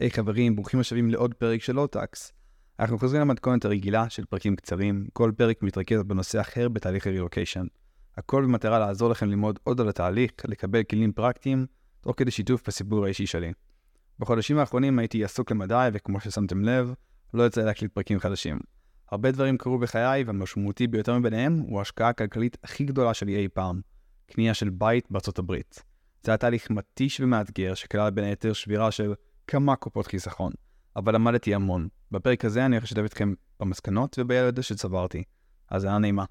היי hey, חברים, ברוכים השבים לעוד פרק של אוטקס. אנחנו חוזרים למתכונת הרגילה של פרקים קצרים, כל פרק מתרכז בנושא אחר בתהליך הרילוקיישן. הכל במטרה לעזור לכם ללמוד עוד על התהליך, לקבל כלים פרקטיים, תוך כדי שיתוף בסיפור האישי שלי. בחודשים האחרונים הייתי עסוק למדי, וכמו ששמתם לב, לא יצא להקליט פרקים חדשים. הרבה דברים קרו בחיי, והמשמעותי ביותר מביניהם הוא ההשקעה הכלכלית הכי גדולה שלי אי פעם, קנייה של בית בארצות הברית. זה היה תהליך מתיש ומאתגר, שכלל בין היתר שבירה של כמה קופות חיסכון, אבל למדתי המון. בפרק הזה אני הולך לשתף אתכם במסקנות ובידע שצברתי. אז היה נעימה.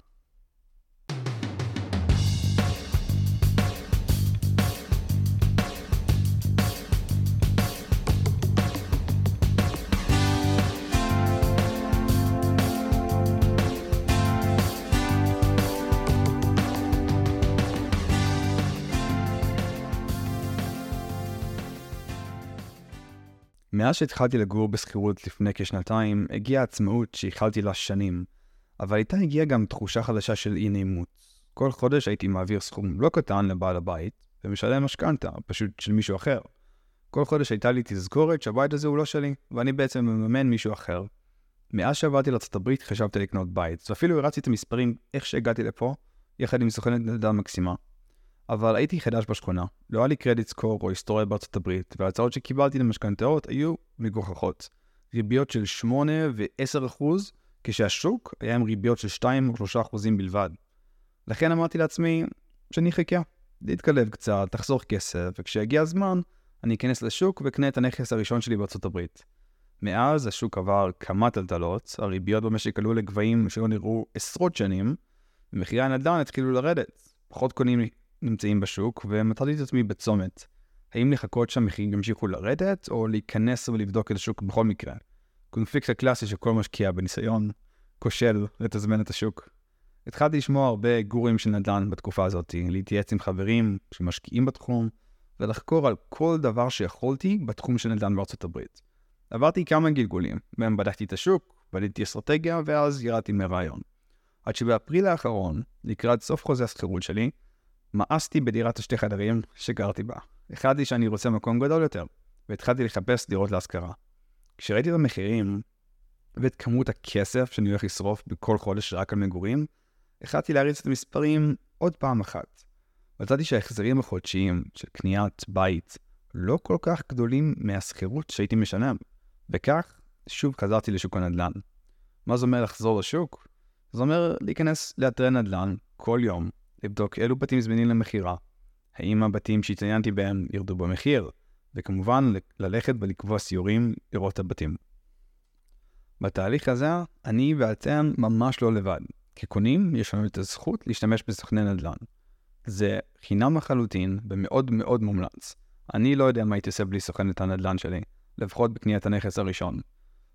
מאז שהתחלתי לגור בשכירות לפני כשנתיים, הגיעה עצמאות שייחלתי לה שנים, אבל איתה הגיעה גם תחושה חדשה של אי נעימות. כל חודש הייתי מעביר סכום לא קטן לבעל הבית, ומשלם משכנתה, פשוט של מישהו אחר. כל חודש הייתה לי תזכורת שהבית הזה הוא לא שלי, ואני בעצם מממן מישהו אחר. מאז שעברתי לארה"ב חשבתי לקנות בית, ואפילו הרצתי את המספרים איך שהגעתי לפה, יחד עם סוכנת נדל"ן מקסימה. אבל הייתי חדש בשכונה, לא היה לי קרדיט סקור או היסטוריה בארצות הברית, וההצעות שקיבלתי למשכנתאות היו מגוחכות. ריביות של 8 ו-10 אחוז, כשהשוק היה עם ריביות של 2 או 3 אחוזים בלבד. לכן אמרתי לעצמי שאני אחכה, להתקלב קצת, תחסוך כסף, וכשיגיע הזמן, אני אכנס לשוק ואקנה את הנכס הראשון שלי בארצות הברית. מאז השוק עבר כמה טלטלות, הריביות במשק עלו לגבהים שלא נראו עשרות שנים, ומחירי הנדל"ן התחילו לרדת. פחות קונים נמצאים בשוק, ומצאתי את עצמי בצומת. האם לחכות שהמחירים ימשיכו לרדת, או להיכנס ולבדוק את השוק בכל מקרה? קונפליקט הקלאסי של כל משקיע בניסיון כושל לתזמן את השוק. התחלתי לשמוע הרבה גורים של נדל"ן בתקופה הזאת, להתייעץ עם חברים שמשקיעים בתחום, ולחקור על כל דבר שיכולתי בתחום של נדל"ן בארצות הברית. עברתי כמה גלגולים, בהם בדקתי את השוק, בניתי אסטרטגיה, ואז ירדתי מרעיון. עד שבאפריל האחרון, לקראת סוף חוזה השכירות שלי, מאסתי בדירת השתי חדרים שגרתי בה. החלטתי שאני רוצה מקום גדול יותר, והתחלתי לחפש דירות להשכרה. כשראיתי את המחירים ואת כמות הכסף שאני הולך לשרוף בכל חודש רק על מגורים, החלטתי להריץ את המספרים עוד פעם אחת. מצאתי שההחזרים החודשיים של קניית בית לא כל כך גדולים מהשכירות שהייתי משלם, וכך שוב חזרתי לשוק הנדל"ן. מה זה אומר לחזור לשוק? זה אומר להיכנס לאתרי נדל"ן כל יום לבדוק אילו בתים זמינים למכירה, האם הבתים שהתעניינתי בהם ירדו במחיר, וכמובן ללכת ולקבוע סיורים לראות את הבתים. בתהליך הזה, אני ואתם ממש לא לבד. כקונים, יש לנו את הזכות להשתמש בסוכני נדל"ן. זה חינם לחלוטין ומאוד מאוד מומלץ. אני לא יודע מה הייתי עושה בלי סוכנת הנדל"ן שלי, לפחות בקניית הנכס הראשון.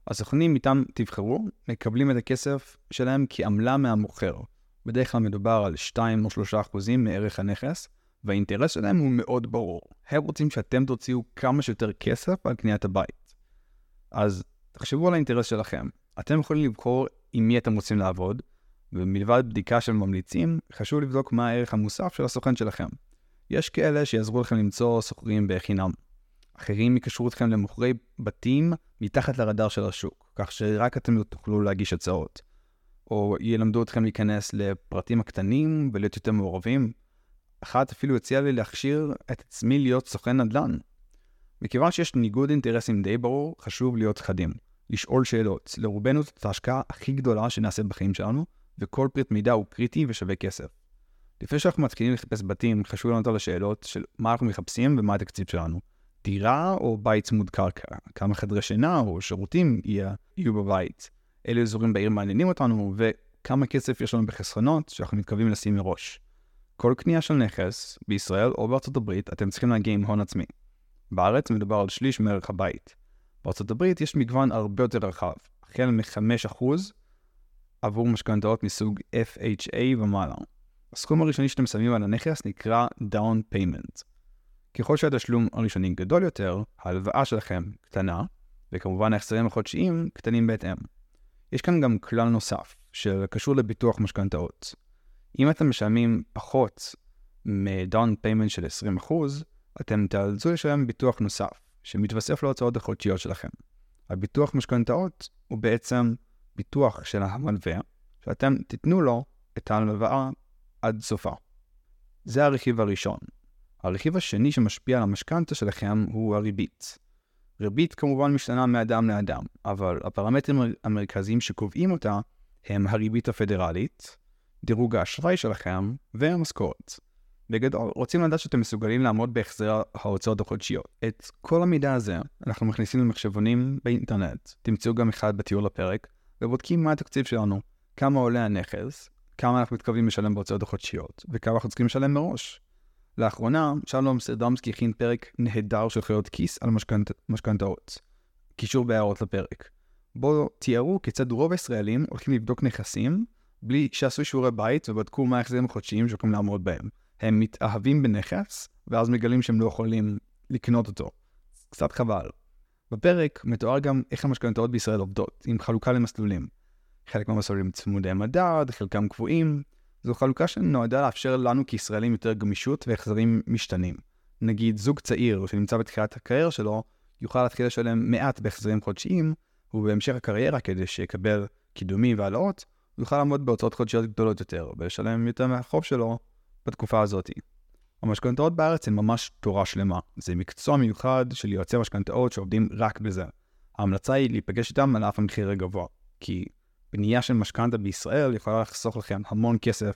הסוכנים איתם תבחרו, מקבלים את הכסף שלהם כעמלה מהמוכר, בדרך כלל מדובר על 2 או 3 אחוזים מערך הנכס, והאינטרס שלהם הוא מאוד ברור. הם רוצים שאתם תוציאו כמה שיותר כסף על קניית הבית. אז תחשבו על האינטרס שלכם. אתם יכולים לבחור עם מי אתם רוצים לעבוד, ומלבד בדיקה של ממליצים, חשוב לבדוק מה הערך המוסף של הסוכן שלכם. יש כאלה שיעזרו לכם למצוא סוחרים בחינם. אחרים יקשרו אתכם למוכרי בתים מתחת לרדאר של השוק, כך שרק אתם תוכלו להגיש הצעות. או ילמדו אתכם להיכנס לפרטים הקטנים ולהיות יותר מעורבים. אחת אפילו הציעה לי להכשיר את עצמי להיות סוכן נדל"ן. מכיוון שיש ניגוד אינטרסים די ברור, חשוב להיות חדים. לשאול שאלות. לרובנו זאת ההשקעה הכי גדולה שנעשה בחיים שלנו, וכל פריט מידע הוא קריטי ושווה כסף. לפני שאנחנו מתחילים לחפש בתים, חשוב לענות על השאלות של מה אנחנו מחפשים ומה התקציב שלנו. דירה או בית צמוד קרקע? כמה חדרי שינה או שירותים יהיו בבית? אילו אזורים בעיר מעניינים אותנו, וכמה כסף יש לנו בחסכונות שאנחנו מתכוונים לשים מראש. כל קנייה של נכס, בישראל או בארצות הברית, אתם צריכים להגיע עם הון עצמי. בארץ מדובר על שליש מערך הבית. בארצות הברית יש מגוון הרבה יותר רחב, החל מ-5% עבור משכנתאות מסוג FHA ומעלה. הסכום הראשוני שאתם שמים על הנכס נקרא Down Payment. ככל שהתשלום הראשוני גדול יותר, ההלוואה שלכם קטנה, וכמובן ההחזרים החודשיים קטנים בהתאם. יש כאן גם כלל נוסף, שקשור לביטוח משכנתאות. אם אתם משלמים פחות מ-down של 20%, אתם תאלצו לשלם ביטוח נוסף, שמתווסף להוצאות החודשיות שלכם. הביטוח משכנתאות הוא בעצם ביטוח של המלווה, שאתם תיתנו לו את ההלוואה עד סופה. זה הרכיב הראשון. הרכיב השני שמשפיע על המשכנתה שלכם הוא הריבית. ריבית כמובן משתנה מאדם לאדם, אבל הפרמטרים המרכזיים שקובעים אותה הם הריבית הפדרלית, דירוג האשראי שלכם והמשכורת. בגדול, רוצים לדעת שאתם מסוגלים לעמוד בהחזר ההוצאות החודשיות. את כל המידע הזה אנחנו מכניסים למחשבונים באינטרנט, תמצאו גם אחד בתיאור לפרק, ובודקים מה התקציב שלנו, כמה עולה הנכס, כמה אנחנו מתכוונים לשלם בהוצאות החודשיות, וכמה אנחנו צריכים לשלם מראש. לאחרונה, שלום סרדמסקי הכין פרק נהדר של חיות כיס על משכנת, משכנתאות. קישור בהערות לפרק. בו תיארו כיצד רוב הישראלים הולכים לבדוק נכסים בלי שעשו שיעורי בית ובדקו מה ההחזרים החודשיים שיכולים לעמוד בהם. הם מתאהבים בנכס, ואז מגלים שהם לא יכולים לקנות אותו. קצת חבל. בפרק מתואר גם איך המשכנתאות בישראל עובדות, עם חלוקה למסלולים. חלק מהמסלולים צמודי מדד, חלקם קבועים. זו חלוקה שנועדה לאפשר לנו כישראלים יותר גמישות והחזרים משתנים. נגיד זוג צעיר שנמצא בתחילת הקריירה שלו, יוכל להתחיל לשלם מעט בהחזרים חודשיים, ובהמשך הקריירה, כדי שיקבל קידומים והעלאות, הוא יוכל לעמוד בהוצאות חודשיות גדולות יותר, ולשלם יותר מהחוב שלו בתקופה הזאת. המשכנתאות בארץ הן ממש תורה שלמה. זה מקצוע מיוחד של יועצי משכנתאות שעובדים רק בזה. ההמלצה היא להיפגש איתם על אף המחיר הגבוה, כי בנייה של משכנתה בישראל יכולה לחסוך לכם המון כסף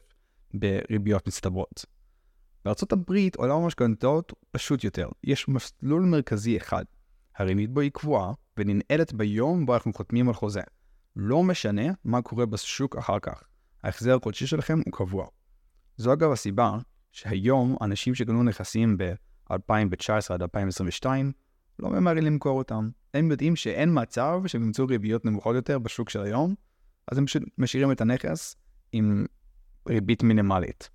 בריביות מצטברות. בארצות הברית עולם המשכנתאות פשוט יותר. יש מסלול מרכזי אחד. הריבית בו היא קבועה וננעלת ביום בו אנחנו חותמים על חוזה. לא משנה מה קורה בשוק אחר כך. ההחזר החודשי שלכם הוא קבוע. זו אגב הסיבה שהיום אנשים שקנו נכסים ב-2019 עד 2022 לא ממהרים למכור אותם. הם יודעים שאין מצב שהם ימצאו ריביות נמוכות יותר בשוק של היום, אז הם פשוט משאירים את הנכס עם ריבית מינימלית.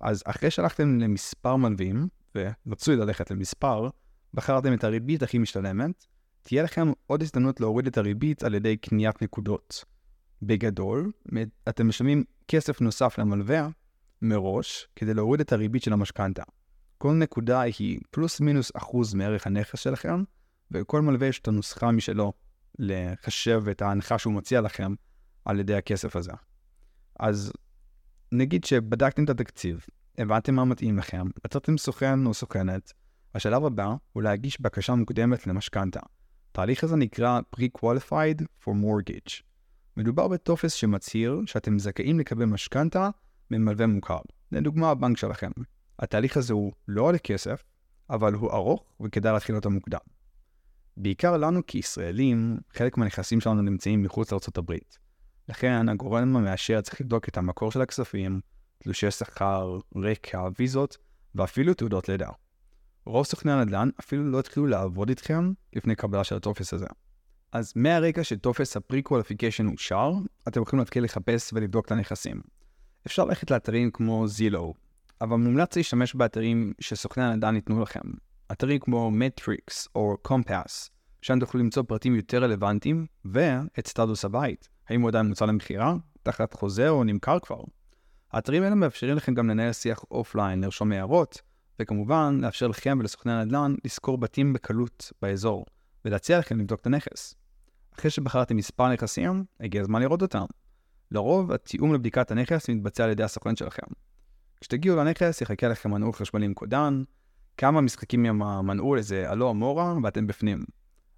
אז אחרי שהלכתם למספר מלווים, ורצוי ללכת למספר, בחרתם את הריבית הכי משתלמת, תהיה לכם עוד הזדמנות להוריד את הריבית על ידי קניית נקודות. בגדול, אתם משלמים כסף נוסף למלווה מראש כדי להוריד את הריבית של המשכנתה. כל נקודה היא פלוס מינוס אחוז מערך הנכס שלכם, וכל מלווה יש את הנוסחה משלו לחשב את ההנחה שהוא מציע לכם על ידי הכסף הזה. אז נגיד שבדקתם את התקציב, הבנתם מה מתאים לכם, עצרתם סוכן או סוכנת, השלב הבא הוא להגיש בקשה מוקדמת למשכנתה. התהליך הזה נקרא Pre-Qualified for Mortgage. מדובר בטופס שמצהיר שאתם זכאים לקבל משכנתה ממלווה מוכר. לדוגמה הבנק שלכם. התהליך הזה הוא לא עולה כסף, אבל הוא ארוך וכדאי להתחיל אותו מוקדם. בעיקר לנו כישראלים, חלק מהנכסים שלנו נמצאים מחוץ לארה"ב. לכן הגורם המאשר צריך לבדוק את המקור של הכספים, תלושי שכר, רקע, ויזות, ואפילו תעודות לידה. רוב סוכני הנדל"ן אפילו לא התחילו לעבוד איתכם לפני קבלה של הטופס הזה. אז מהרגע שטופס ה pre-qualification אושר, אתם יכולים להתחיל לחפש ולבדוק את הנכסים. אפשר ללכת לאתרים כמו זילו, אבל מומלץ להשתמש באתרים שסוכני הנדל"ן ייתנו לכם. אתרים כמו מטריקס או קומפס, שם תוכלו למצוא פרטים יותר רלוונטיים, ואת סטטוס הבית, האם הוא עדיין מוצע למכירה, תחת חוזה או נמכר כבר. האתרים האלה מאפשרים לכם גם לנהל שיח offline, לרשום הערות, וכמובן לאפשר לכם ולסוכני הנדל"ן לשמור בתים בקלות באזור, ולהציע לכם לבדוק את הנכס. אחרי שבחרתם מספר נכסים, הגיע הזמן לראות אותם. לרוב, התיאום לבדיקת הנכס מתבצע על ידי הסוכן שלכם. כשתגיעו לנכס, יחכה לכם מנעול חשמלי עם קודן, כמה משחקים עם המנעול, איזה הלו אמורה, ואתם בפנים.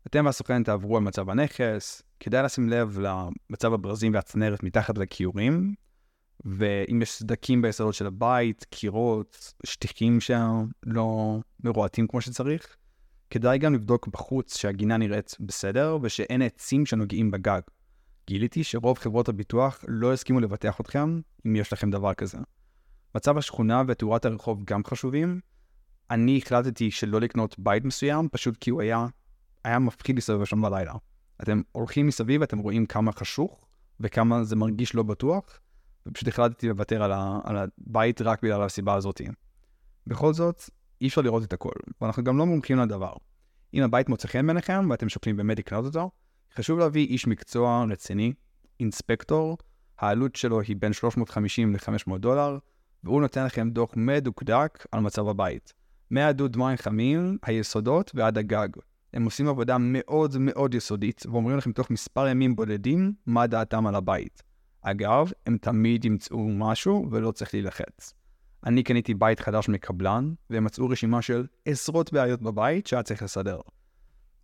אתם והסוכן תעברו על מצב הנכס, כדאי לשים לב למצב הברזים והצנרת מתחת לכיורים, ואם יש סדקים ביסודות של הבית, קירות, שטיחים שלא מרועטים כמו שצריך, כדאי גם לבדוק בחוץ שהגינה נראית בסדר ושאין עצים שנוגעים בגג. גיליתי שרוב חברות הביטוח לא הסכימו לבטח אתכם אם יש לכם דבר כזה. מצב השכונה ותאורת הרחוב גם חשובים. אני החלטתי שלא לקנות בית מסוים פשוט כי הוא היה, היה מפחיד להסתובב שם בלילה. אתם הולכים מסביב ואתם רואים כמה חשוך וכמה זה מרגיש לא בטוח, ופשוט החלטתי לוותר על, ה, על הבית רק בגלל הסיבה הזאת. בכל זאת, אי אפשר לראות את הכל, ואנחנו גם לא מומחים לדבר. אם הבית מוצא חן בעיניכם ואתם שוקלים באמת לקנות אותו, חשוב להביא איש מקצוע רציני, אינספקטור, העלות שלו היא בין 350 ל-500 דולר, והוא נותן לכם דוח מדוקדק על מצב הבית. מהדוד מים חמים, היסודות ועד הגג. הם עושים עבודה מאוד מאוד יסודית, ואומרים לכם תוך מספר ימים בודדים מה דעתם על הבית. אגב, הם תמיד ימצאו משהו ולא צריך להילחץ. אני קניתי בית חדש מקבלן, והם מצאו רשימה של עשרות בעיות בבית שהיה צריך לסדר.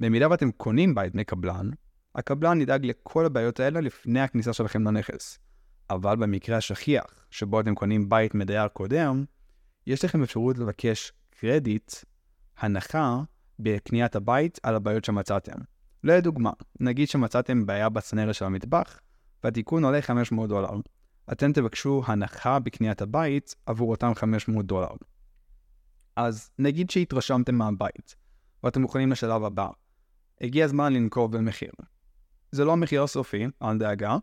במידה ואתם קונים בית מקבלן, הקבלן ידאג לכל הבעיות האלה לפני הכניסה שלכם לנכס. אבל במקרה השכיח, שבו אתם קונים בית מדייר קודם, יש לכם אפשרות לבקש קרדיט, הנחה, בקניית הבית על הבעיות שמצאתם. לדוגמה, נגיד שמצאתם בעיה בצנרת של המטבח, והתיקון עולה 500 דולר. אתם תבקשו הנחה בקניית הבית עבור אותם 500 דולר. אז נגיד שהתרשמתם מהבית, ואתם מוכנים לשלב הבא. הגיע הזמן לנקוב במחיר. זה לא המחיר הסופי, אל דאגה,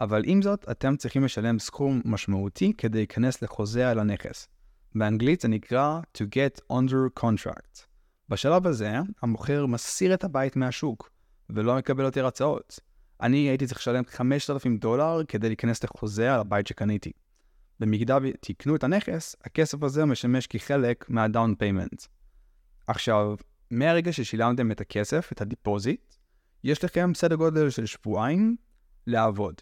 אבל עם זאת, אתם צריכים לשלם סכום משמעותי כדי להיכנס לחוזה על הנכס. באנגלית זה נקרא to get under contract. בשלב הזה, המוכר מסיר את הבית מהשוק, ולא מקבל יותר הצעות. אני הייתי צריך לשלם 5,000 דולר כדי להיכנס לחוזה על הבית שקניתי. במידה ותקנו את הנכס, הכסף הזה משמש כחלק מה-down payment. עכשיו, מהרגע ששילמתם את הכסף, את ה deposit, יש לכם סדר גודל של שבועיים לעבוד.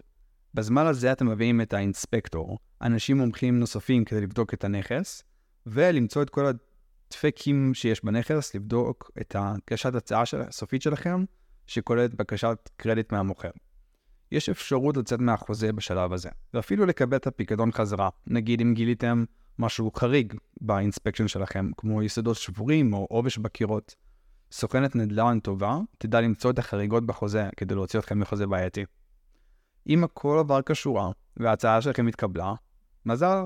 בזמן הזה אתם מביאים את ה inspector, אנשים מומחים נוספים כדי לבדוק את הנכס, ולמצוא את כל הדפקטים שיש בנכס, לבדוק את הגשת הצעה של, הסופית שלכם, שכוללת בקשת קרדיט מהמוכר. יש אפשרות לצאת מהחוזה בשלב הזה, ואפילו לקבל את הפיקדון חזרה, נגיד אם גיליתם משהו חריג באינספקשן שלכם, כמו יסודות שבורים או עובש בקירות. סוכנת נדל"ן טובה תדע למצוא את החריגות בחוזה כדי להוציא אתכם מחוזה בעייתי. אם הכל עבר כשורה וההצעה שלכם התקבלה, מזל,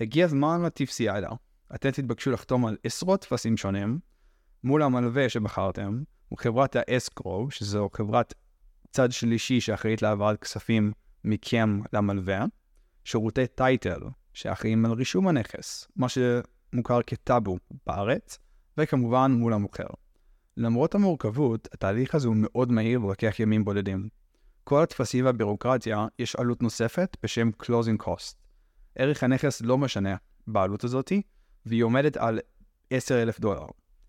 הגיע הזמן להטיף סיאדה. אתם תתבקשו לחתום על עשרות טפסים שונים מול המלווה שבחרתם, וחברת האסקרו, שזו חברת צד שלישי שאחראית להעברת כספים מכם למלווה, שירותי טייטל, שאחראים על רישום הנכס, מה שמוכר כטאבו בארץ, וכמובן מול המוכר. למרות המורכבות, התהליך הזה הוא מאוד מהיר ולוקח ימים בודדים. כל הטפסים והבירוקרטיה, יש עלות נוספת בשם closing cost. ערך הנכס לא משנה בעלות הזאתי, והיא עומדת על 10,000 דולר.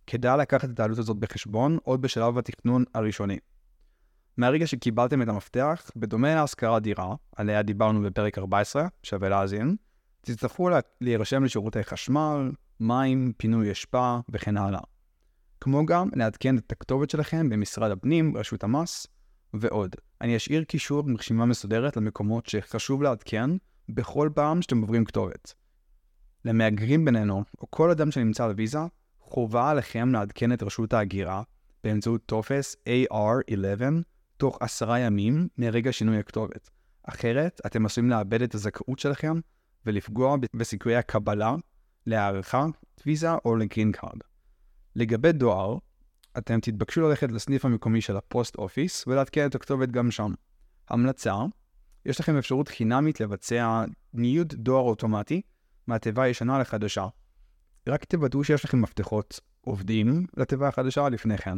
כדאי לקחת את העלות הזאת בחשבון עוד בשלב התכנון הראשוני. מהרגע שקיבלתם את המפתח, בדומה להשכרת דירה, עליה דיברנו בפרק 14, שווה להאזין, תצטרכו להירשם לשירותי חשמל, מים, פינוי אשפה וכן הלאה. כמו גם לעדכן את הכתובת שלכם במשרד הפנים, רשות המס ועוד. אני אשאיר קישור עם רשימה מסודרת למקומות שחשוב לעדכן בכל פעם שאתם עוברים כתובת. למהגרים בינינו, או כל אדם שנמצא על ויזה, חובה עליכם לעדכן את רשות ההגירה באמצעות טופס AR11 תוך עשרה ימים מרגע שינוי הכתובת. אחרת, אתם עשויים לאבד את הזכאות שלכם ולפגוע בסיכויי הקבלה להארכת ויזה או ל Green Card. לגבי דואר, אתם תתבקשו ללכת לסניף המקומי של ה Post Office ולעדכן את הכתובת גם שם. המלצה, יש לכם אפשרות חינמית לבצע ניוד דואר אוטומטי מהתיבה הישנה לחדשה. רק תוודאו שיש לכם מפתחות עובדים לתיבה החדשה לפני כן.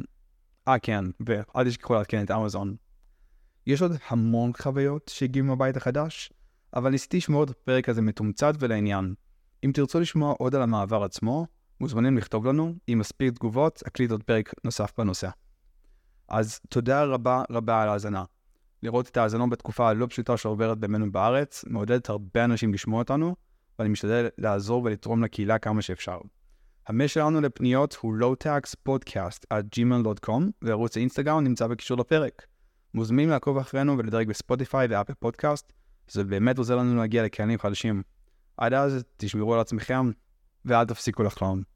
אה כן, ואל תשכחו לעדכן את אמזון. יש עוד המון חוויות שהגיעו מהבית החדש, אבל ניסיתי לשמור את הפרק הזה מתומצת ולעניין. אם תרצו לשמוע עוד על המעבר עצמו, מוזמנים לכתוב לנו, עם מספיק תגובות, אקליט עוד פרק נוסף בנושא. אז תודה רבה רבה על ההאזנה. לראות את ההאזנות בתקופה הלא פשוטה שעוברת בימינו בארץ, מעודדת הרבה אנשים לשמוע אותנו, ואני משתדל לעזור ולתרום לקהילה כמה שאפשר. המייל שלנו לפניות הוא lowtaxpodcast@gmail.com וערוץ האינסטגרם נמצא בקישור לפרק. מוזמנים לעקוב אחרינו ולדרג בספוטיפיי ואפל פודקאסט, זה באמת עוזר לנו להגיע לקהלים חדשים. עד אז תשמרו על עצמכם ואל תפסיקו לחלום.